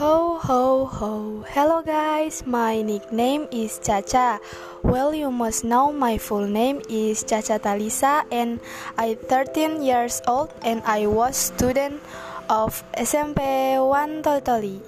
Ho ho ho. Hello guys, my nickname is Chacha. Well, you must know my full name is Chacha Talisa and I 13 years old and I was student of SMP 1 Totally.